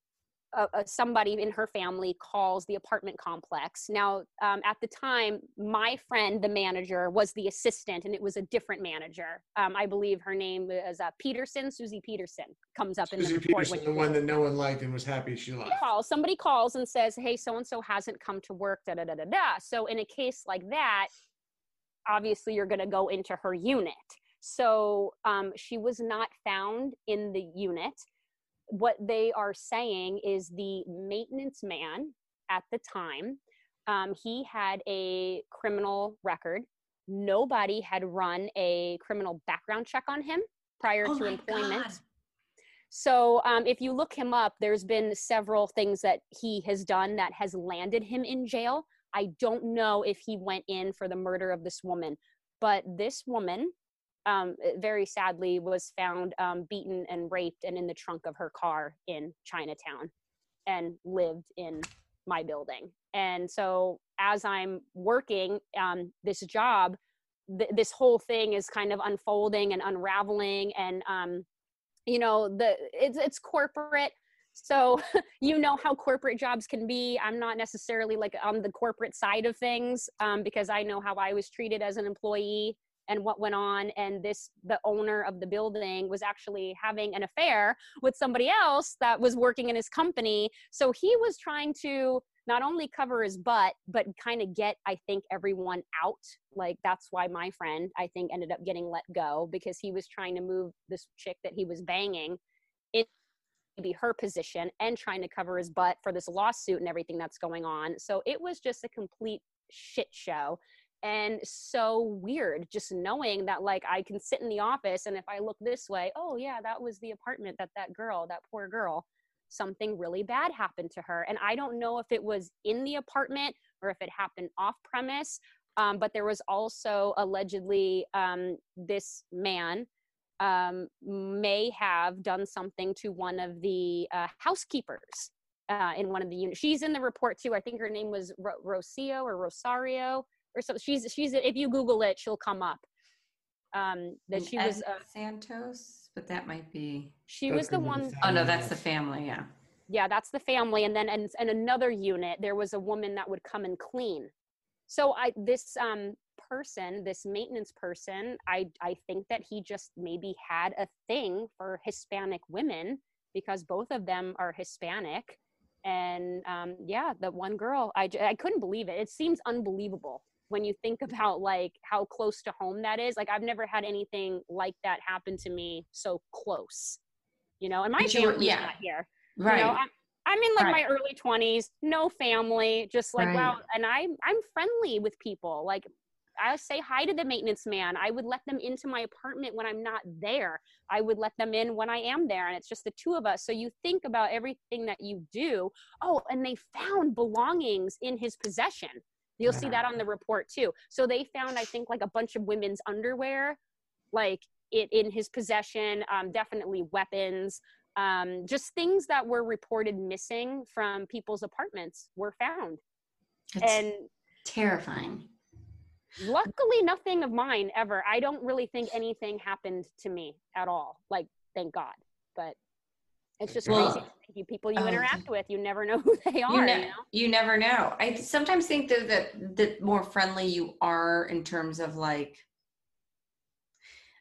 uh, uh, somebody in her family calls the apartment complex. Now, um, at the time, my friend, the manager, was the assistant, and it was a different manager. Um, I believe her name is uh, Peterson. Susie Peterson comes up in Susie the report. Peterson, when the one that no one liked and was happy she left. calls somebody calls and says hey so and so hasn't come to work da da da da da so in a case like that obviously you're going to go into her unit so um, she was not found in the unit what they are saying is the maintenance man at the time um, he had a criminal record nobody had run a criminal background check on him prior Oh to employment God. so um, if you look him up, there's been several things that he has done that has landed him in jail. I don't know if he went in for the murder of this woman, but this woman, um, very sadly, was found um, beaten and raped and in the trunk of her car in Chinatown and lived in my building. And so as I'm working um, this job, th- this whole thing is kind of unfolding and unraveling and um, you know the it's it's corporate. So you know how corporate jobs can be. I'm not necessarily like on the corporate side of things um, because i know how i was treated as an employee and what went on and this the owner of the building was actually having an affair with somebody else that was working in his company. So he was trying to not only cover his butt but kind of get i think everyone out. Like that's why my friend i think ended up getting let go because he was trying to move this chick that he was banging in be her position and trying to cover his butt for this lawsuit and everything that's going on. So it was just a complete shit show and so weird just knowing that like i can sit in the office and if i look this way oh yeah that was the apartment that that girl that poor girl something really bad happened to her and i don't know if it was in the apartment or if it happened off premise um, but there was also allegedly um, this man um, may have done something to one of the uh, housekeepers uh, in one of the units. She's in the report too. I think her name was Ro- Rocio or Rosario or so. She's she's if you Google it, she'll come up. Um, that she was uh, Santos, but that might be. she was the could be the one. family. Oh no, that's the family. Yeah. yeah that's the family and then and, and another unit there was a woman that would come and clean so i this um person this maintenance person i i think that he just maybe had a thing for hispanic women because both of them are hispanic and um yeah the one girl i i couldn't believe it it seems unbelievable when you think about like how close to home that is like i've never had anything like that happen to me so close you know and my But you were- family's yeah. not here Right. you know, I'm, I'm in like Right. my early 20s, no family, just like Right. wow. And i'm I'm friendly with people. Like I say hi to the maintenance man. I would let them into my apartment when I'm not there. I would let them in when I am there, and it's just the two of us. So you think about everything that you do. Oh, and they found belongings in his possession. You'll see that on the report too. So they found, I think, like a bunch of women's underwear, like it in his possession. Um, definitely weapons. Um, just things that were reported missing from people's apartments were found. It's and terrifying. luckily, nothing of mine ever. I don't really think anything happened to me at all. Like, thank God. But it's just Well, crazy. You people you oh, interact with, you never know who they are. you, You, know? you never know. I sometimes think that that the more friendly you are in terms of like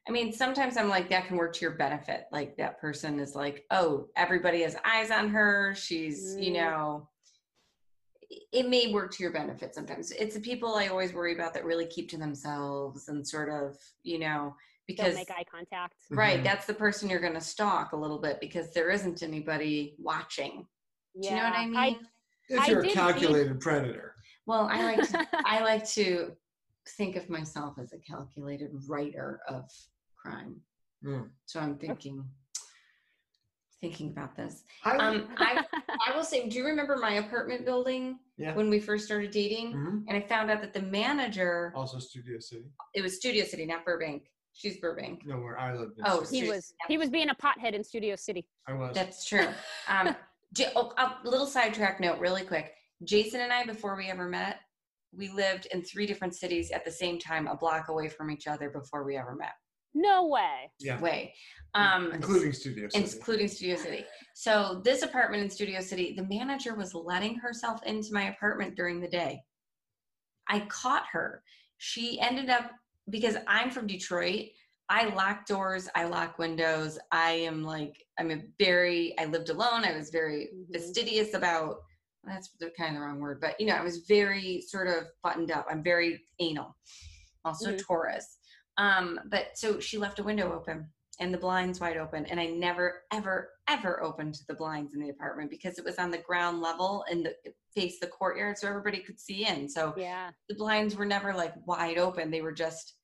I mean, sometimes I'm like that can work to your benefit. Like that person is like, oh, everybody has eyes on her. She's, you Mm. know, it may work to your benefit sometimes. It's the people I always worry about that really keep to themselves and sort of, you know, Don't because make eye contact. right, Mhm. that's the person you're going to stalk a little bit because there isn't anybody watching. Do you know what I Yeah. mean? If I you're a did read- calculated predator. Well, I like to, I like to think of myself as a calculated writer of crime. Mm. So I'm thinking thinking about this. I, Um, I I will say, do you remember my apartment building yeah. when we first started dating? Mhm. And I found out that the manager, Also, Studio City. it was Studio City, not Burbank. She's Burbank. No, where I lived. In Oh, Studio he was he was being a pothead in Studio City. I was. That's true. Um, J- oh, a little sidetrack note, really quick. Jason and I, before we ever met, we lived in three different cities at the same time, a block away from each other before we ever met. No way. yeah. Way. Um, including Studio City. including Studio City. So this apartment in Studio City, the manager was letting herself into my apartment during the day. I caught her. She ended up because I'm from Detroit. I lock doors, I lock windows. I am like I'm a very I lived alone. I was very Mhm. fastidious about that's the kind of the wrong word, but you know, I was very sort of buttoned up. I'm very anal. Also Mhm. Taurus. Um, but so she left a window open and the blinds wide open and i never ever ever opened the blinds in the apartment because it was on the ground level and the it faced the courtyard so everybody could see in. So Yeah. the blinds were never like wide open. They were just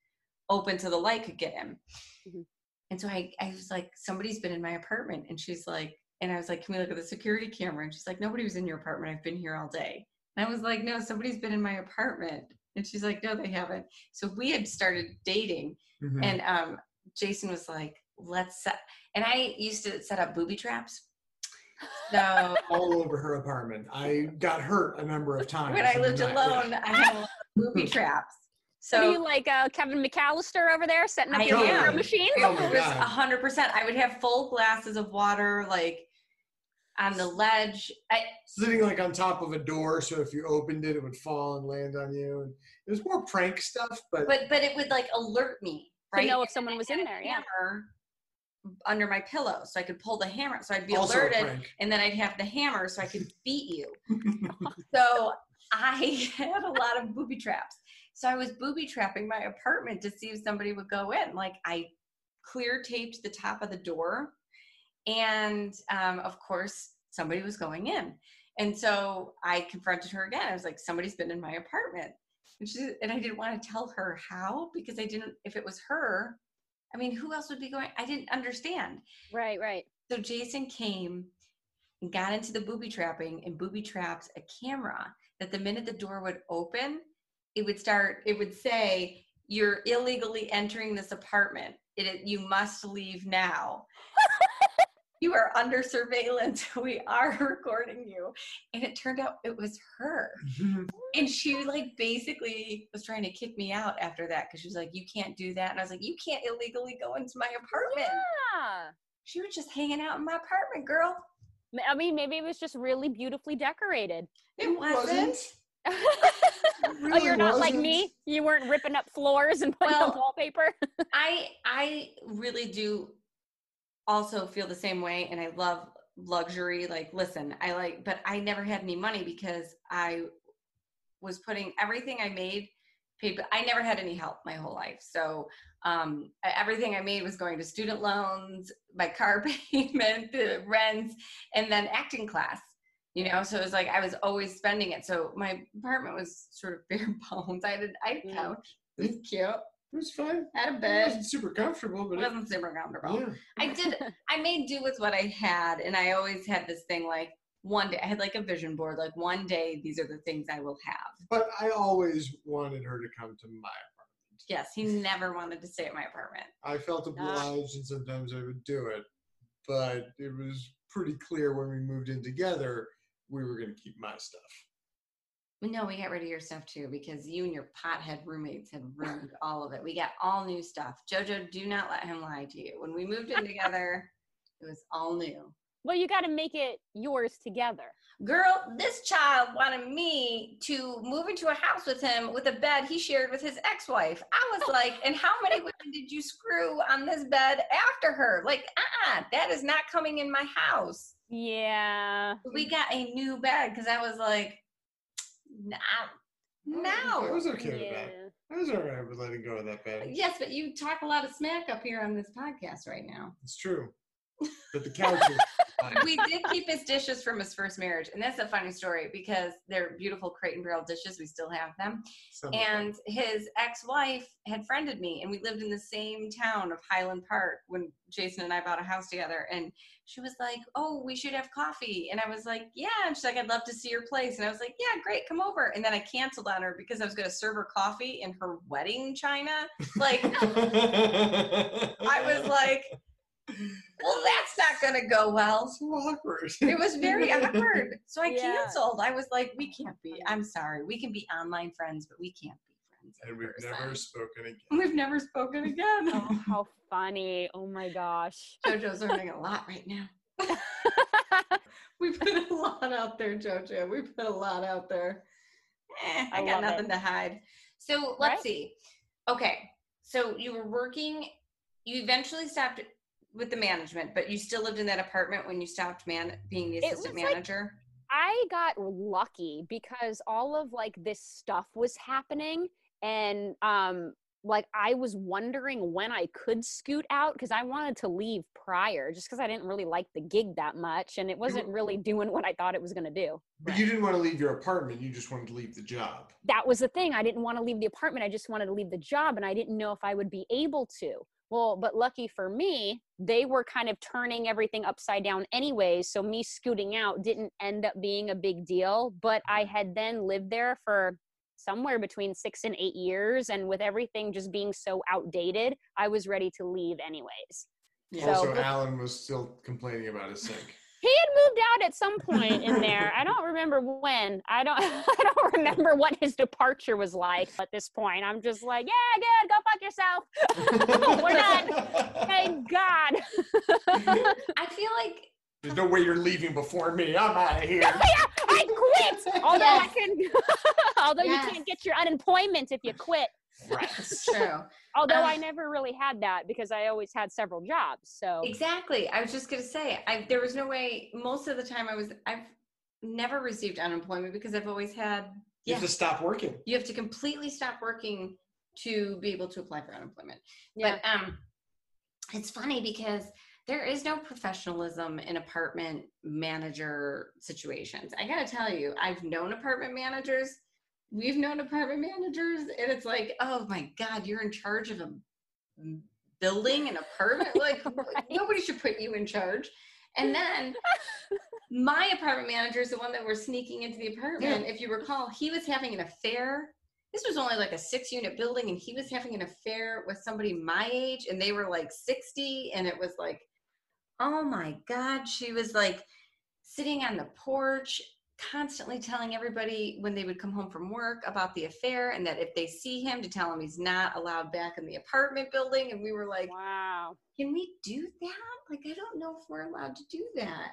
open so the light could get in. Mhm. and so I, I was like somebody's been in my apartment. And she's like and i was like can we look at the security camera? And she's like nobody was in your apartment. I've been here all day. And i was like no somebody's been in my apartment. And she's like no they haven't. So we had started dating Mhm. and um, Jason was like, "Let's," set, and I used to set up booby traps. So all over her apartment. I got hurt a number of times. when I lived night. alone, Yeah. I had a lot of booby traps. So, are you like uh, Kevin McAllister over there setting up I your am. camera machine? Oh my it was a hundred percent. I would have full glasses of water, like on the ledge. I, Sitting like on top of a door, so if you opened it, it would fall and land on you. And it was more prank stuff, but, but but it would like alert me, right? know if someone was in there, yeah. hammer Under my pillow, so I could pull the hammer, so I'd be also alerted. and then I'd have the hammer so I could beat you. so I had a lot of booby traps. So I was booby trapping my apartment to see if somebody would go in. Like I clear taped the top of the door, and um, of course somebody was going in. And so I confronted her again. I was like, "Somebody's been in my apartment," and she and I didn't want to tell her how because I didn't. If it was her, I mean, who else would be going? I didn't understand. Right, right. So Jason came and got into the booby trapping and booby trapped a camera that the minute the door would open, it would start, it would say, You're illegally entering this apartment. It, it- you must leave now. You are under surveillance. We are recording you. And it turned out it was her. Mm-hmm. And she like basically was trying to kick me out after that because she was like, You can't do that. And I was like, You can't illegally go into my apartment. Yeah. She was just hanging out in my apartment, girl. I mean, maybe it was just really beautifully decorated. It wasn't. oh, really you're not like wasn't. me. You weren't ripping up floors and putting up wallpaper. I I really do also feel the same way and I love luxury. Like listen, I like but I never had any money because I was putting everything I made paid but I never had any help my whole life. So um everything I made was going to student loans, my car payment, the rents, and then acting class. You know, so it was like I was always spending it. So my apartment was sort of bare bones. I had a, I had a Mm. couch. It was cute. It was fine. I had a It bed. wasn't super comfortable, but It it, wasn't super comfortable. yeah. I did. I made do with what I had, and I always had this thing like one day I had like a vision board, like one day these are the things I will have. But I always wanted her to come to my apartment. Yes, he never wanted to stay at my apartment. I felt obliged and sometimes I would do it. But it was pretty clear when we moved in together we were going to keep my stuff. No, we got rid of your stuff too because you and your pothead roommates had ruined all of it. We got all new stuff. Jojo, do not let him lie to you. When we moved in together, it was all new. Well, you got to make it yours together. Girl, this child wanted me to move into a house with him with a bed he shared with his ex wife. I was like, and how many women did you screw on this bed after her? Like, uh uh that is not coming in my house. Yeah. We got a new bed because I was like, no. I was okay with that. I was all right with letting go of that bed. Yes, but you talk a lot of smack up here on this podcast right now. It's true. But the couch is fine. we did keep his dishes from his first marriage, and that's a funny story because they're beautiful crate and barrel dishes. We still have them. Some. And his ex-wife had friended me, and we lived in the same town of Highland Park when Jason and I bought a house together. And she was like, "Oh, we should have coffee," and I was like, "Yeah." And she's like, "I'd love to see your place," and I was like, "Yeah, great, come over." And then I canceled on her because I was going to serve her coffee in her wedding china. Like, I was like, "Well, that's not going to go well." so awkward. It was very awkward. So I Yeah. canceled. I was like, we can't be. I'm sorry. We can be online friends, but we can't be friends. and we've person." never spoken again. We've never spoken again. Oh, how funny. Oh my gosh. JoJo's learning a lot right now. We put a lot out there, JoJo. We put a lot out there. Eh, I, I got nothing it. to hide. So let's Right? see. Okay. So you were working, you eventually stopped with the management, but you still lived in that apartment when you stopped man being the It assistant was like- manager. I got lucky because all of like this stuff was happening and um like I was wondering when I could scoot out because I wanted to leave prior just because I didn't really like the gig that much and it wasn't really doing what I thought it was going to do. But you didn't want to leave your apartment. You just wanted to leave the job. That was the thing. I didn't want to leave the apartment. I just wanted to leave the job and I didn't know if I would be able to. Well, but lucky for me, they were kind of turning everything upside down anyways. So me scooting out didn't end up being a big deal. But I mm-hmm. had then lived there for somewhere between six and eight years. And with everything just being so outdated, I was ready to leave anyways. Yeah. So- also, Alan was still complaining about his sink. He had moved out at some point in there. I don't remember when. I don't I don't remember what his departure was like at this point. I'm just like, yeah, good, go fuck yourself. We're done. Thank God. I feel like There's no way you're leaving before me. I'm out of here. yeah, I quit. Although I can although Yes. you can't get your unemployment if you quit. Rats. true. Although I never really had that because I always had several jobs. So Exactly. I was just gonna say, I there was no way. Most of the time, I was I've never received unemployment because I've always had. You Yeah, have to stop working. you have to completely stop working to be able to apply for unemployment. yeah. But um, it's funny because there is no professionalism in apartment manager situations. I gotta tell you, I've known apartment managers. We've known apartment managers, and it's like, oh my god, you're in charge of a building, an apartment. Like Right. nobody should put you in charge. And then my apartment manager is the one that we're sneaking into the apartment. If you recall, he was having an affair. This was only like a six unit building, and he was having an affair with somebody my age, and they were like 60. And it was like, oh my God. She was like sitting on the porch, constantly telling everybody when they would come home from work about the affair, and that if they see him, to tell him he's not allowed back in the apartment building. And we were like, wow. can we do that? Like, I don't know if we're allowed to do that.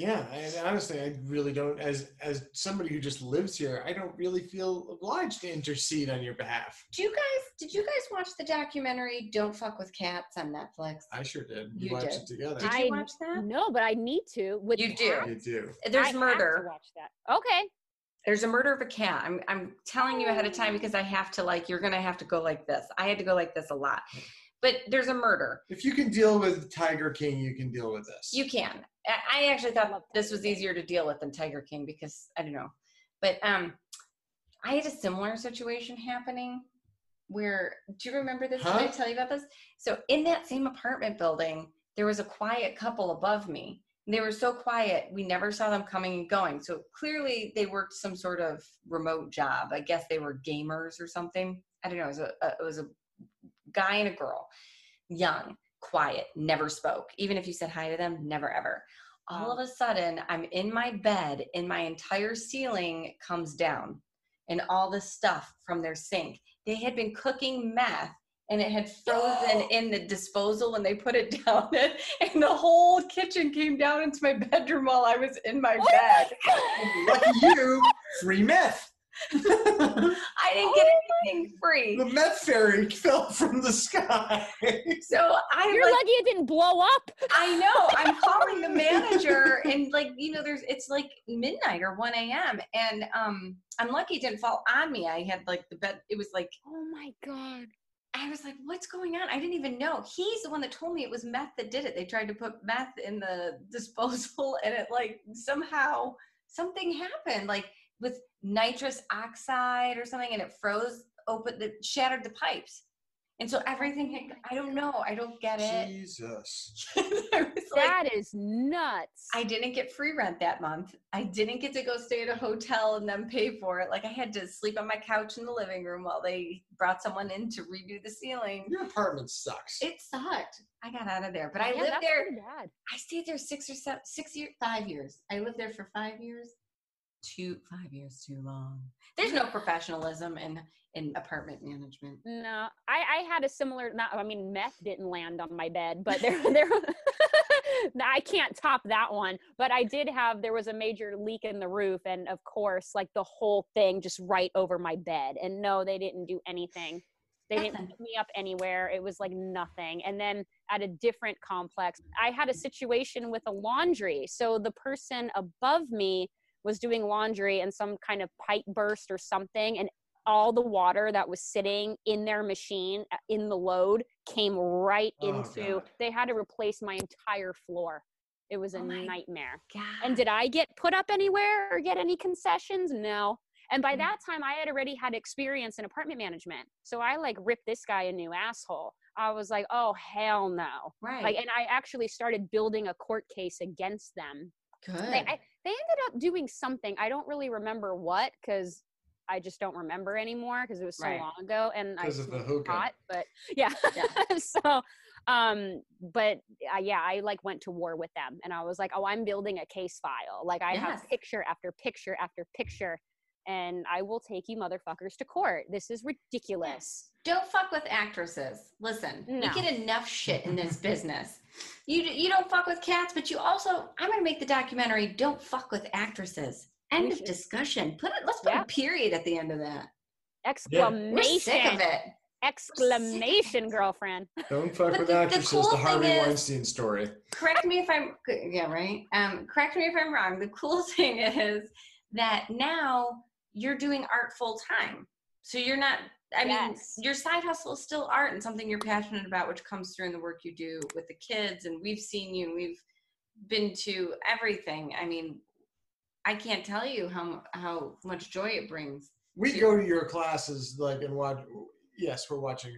Yeah, and honestly, I really don't. As as somebody who just lives here, I don't really feel obliged to intercede on your behalf. Do you guys, did you guys watch the documentary Don't Fuck with Cats on Netflix? I sure did. We You watched did. it together. Did I- you watch that? No, but I need to. With You do. cats? you do. There's I have to murder. watch that. Okay. There's a murder of a cat. I'm, I'm telling you ahead of time oh. because I have to, like, you're going to have to go like this. I had to go like this a lot. But there's a murder. If you can deal with Tiger King, you can deal with this. You can. I- actually thought this was easier to deal with than Tiger King because I don't know. But um, I had a similar situation happening where, do you remember this? Did I tell you about this? So in that same apartment building, there was a quiet couple above me. they were so quiet we never saw them coming and going so clearly they worked some sort of remote job i guess they were gamers or something i don't know it was a, a it was a guy and a girl young quiet never spoke. Even if you said hi to them never ever. All of a sudden i'm in my bed and my entire ceiling comes down and all the stuff from their sink. They had been cooking meth and it had frozen in the disposal when they put it down and the whole kitchen came down into my bedroom while i was in my oh bed. Lucky you, free meth. i didn't get anything free the meth fairy fell from the sky. so i You're like lucky it didn't blow up. I know. I'm calling the manager, and like you know, there's it's like midnight or 1 a.m. and um, I'm lucky it didn't fall on me. I had like the bed. It was like Oh my god. I was like, what's going on? I didn't even know. He's the one that told me it was meth that did it. They tried to put meth in the disposal, and it like somehow something happened, like with nitrous oxide or something, and it froze open, it shattered the pipes. And so everything, had, I don't know, I don't get it. Jesus. I like, That is nuts. I didn't get free rent that month. I didn't get to go stay at a hotel and then pay for it. Like I had to sleep on my couch in the living room while they brought someone in to redo the ceiling. Your apartment sucks. It sucked. I got out of there, but I Yeah, lived there. bad. I stayed there six or seven, six years, five years. I lived there for five years. Two, five years too long. There's no professionalism in in apartment management. No, I, I had a similar. Not, I mean, meth didn't land on my bed, but there, there. I can't top that one. But I did have. There was a major leak in the roof, and of course, like the whole thing just right over my bed. And no, they didn't do anything. They didn't pick me up anywhere. It was like nothing. And then at a different complex, I had a situation with a laundry. So the person above me was doing laundry and some kind of pipe burst or something and all the water that was sitting in their machine uh, in the load came right Oh, into God. they had to replace my entire floor it was a Oh nightmare God. and did i get put up anywhere or get any concessions no and by Mm. that time i had already had experience in apartment management so i like ripped this guy a new asshole i was like oh hell no right? like and i actually started building a court case against them Good. they, I, they ended up doing something. I don't really remember what because I just don't remember anymore because it was so Right. long ago and I 'Cause of the smoked hookah. pot. But yeah, Yeah. so um, but uh, yeah, I like went to war with them and I was like, oh, I'm building a case file. Like I Yes. have picture after picture after picture, and I will take you motherfuckers to court. This is ridiculous. Don't fuck with actresses. Listen, No. we get enough shit in this business. You you don't fuck with cats, but you also I'm gonna make the documentary. Don't fuck with actresses. End We of should. discussion. Put it. Let's put Yeah. a period at the end of that. We're Exclamation! sick of it. Exclamation, girlfriend. Don't fuck But with the- the actresses. cool The, thing Harvey is- Weinstein story. Correct me if I'm yeah right. Um, correct me if I'm wrong. The cool thing is that now you're doing art full time, so you're not. I mean, your side hustle is still art and something you're passionate about, which comes through in the work you do with the kids. And we've seen you, and we've been to everything. I mean, I can't tell you how how much joy it brings. We to- go to your classes like and watch. Yes, we're watching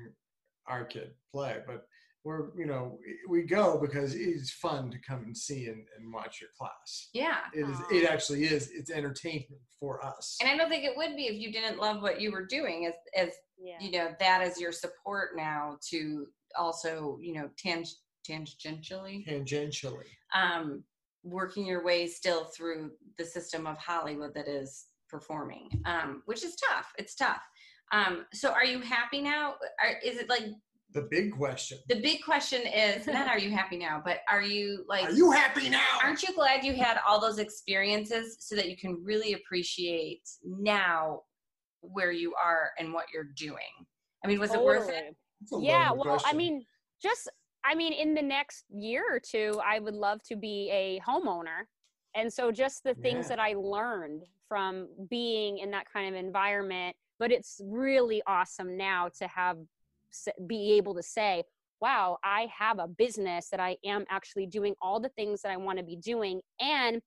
our kid play, but we're you know we go because it's fun to come and see and, and watch your class. Yeah. It is. Aw. It actually is. It's entertainment for us. And I don't think it would be if you didn't love what you were doing as as Yeah. you know that is your support now to also you know tang- tangentially Tangentially. um working your way still through the system of hollywood that is performing um which is tough it's tough um so are you happy now are, is it like The big question. the big question is not are you happy now but are you like Are you happy now? aren't you glad you had all those experiences so that you can really appreciate now where you are and what you're doing i mean was it worth it Totally. It's a yeah loaded well i mean just i mean in the next year or two i would love to be a homeowner and so just the things Yeah. that i learned from being in that kind of environment but it's really awesome now to have s- be able to say wow i have a business that i am actually doing all the things that i want to be doing and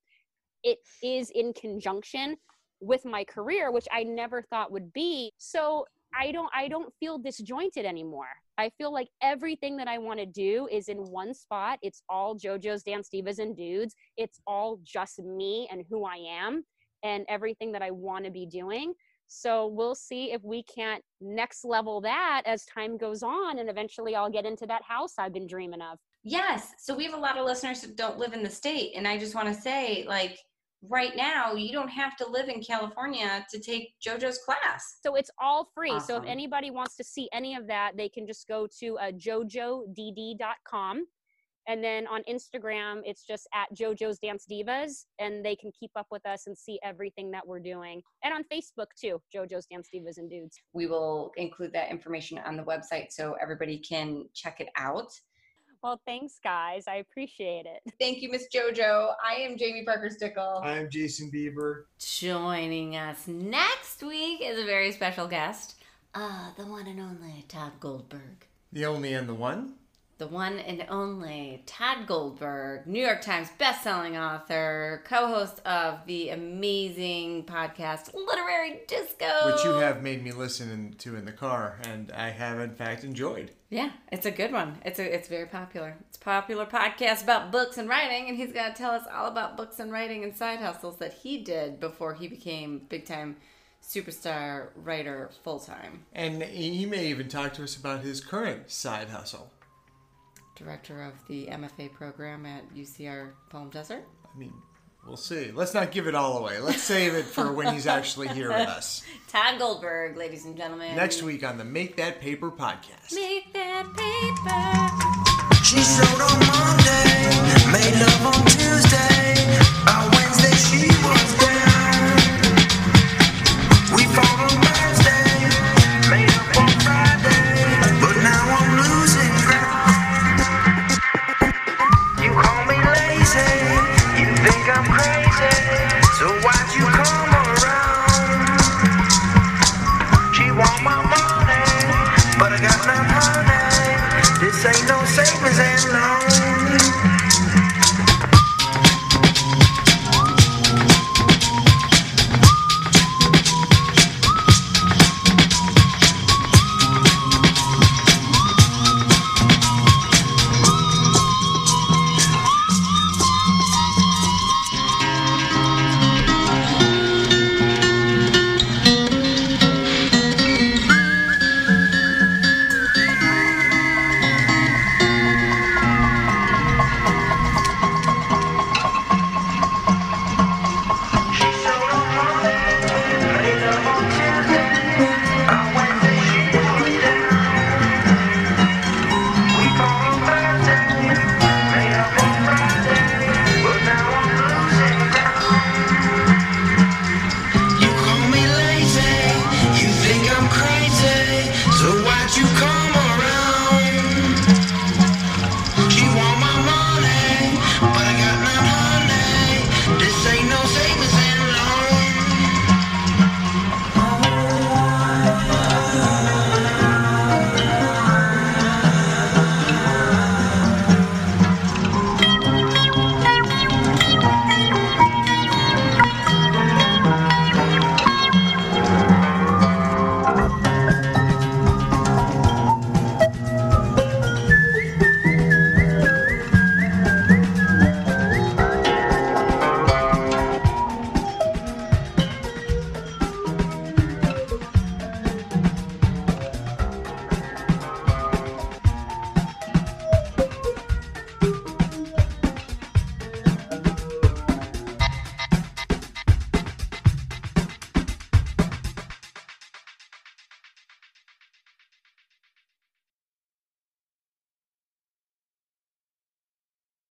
it is in conjunction with my career which i never thought would be so I don't I don't feel disjointed anymore. I feel like everything that I want to do is in one spot. It's all JoJo's Dance Divas and Dudes. It's all just me and who I am and everything that I want to be doing. So we'll see if we can't next level that as time goes on and eventually I'll get into that house I've been dreaming of. Yes. So we have a lot of listeners that don't live in the state and I just want to say like right now you don't have to live in California to take JoJo's class. So it's all free. Awesome. So if anybody wants to see any of that, they can just go to uh, jojodd.com. And then on Instagram, it's just at JoJo's Dance Divas, and they can keep up with us and see everything that we're doing. And on Facebook too, JoJo's Dance Divas and Dudes. We will include that information on the website so everybody can check it out. Well, thanks, guys. I appreciate it. Thank you, Miss JoJo. I am Jamie Parker Stickle. I'm Jason Bieber. Joining us next week is a very special guest, uh, the one and only Tod Goldberg. The only and the one? The one and only Tod Goldberg, New York Times bestselling author, co-host of the amazing podcast Literary Disco, which you have made me listen to in the car, and I have in fact enjoyed. Yeah, it's a good one. It's a it's very popular. It's a popular podcast about books and writing, and he's going to tell us all about books and writing and side hustles that he did before he became big time superstar writer full time. And he may even talk to us about his current side hustle director of the MFA program at UCR Palm Desert. I mean, we'll see. Let's not give it all away. Let's save it for when he's actually here with us. Tod Goldberg, ladies and gentlemen. Next week on the Make That Paper podcast. Make that paper. She showed on Monday, made love on Tuesday. By Wednesday she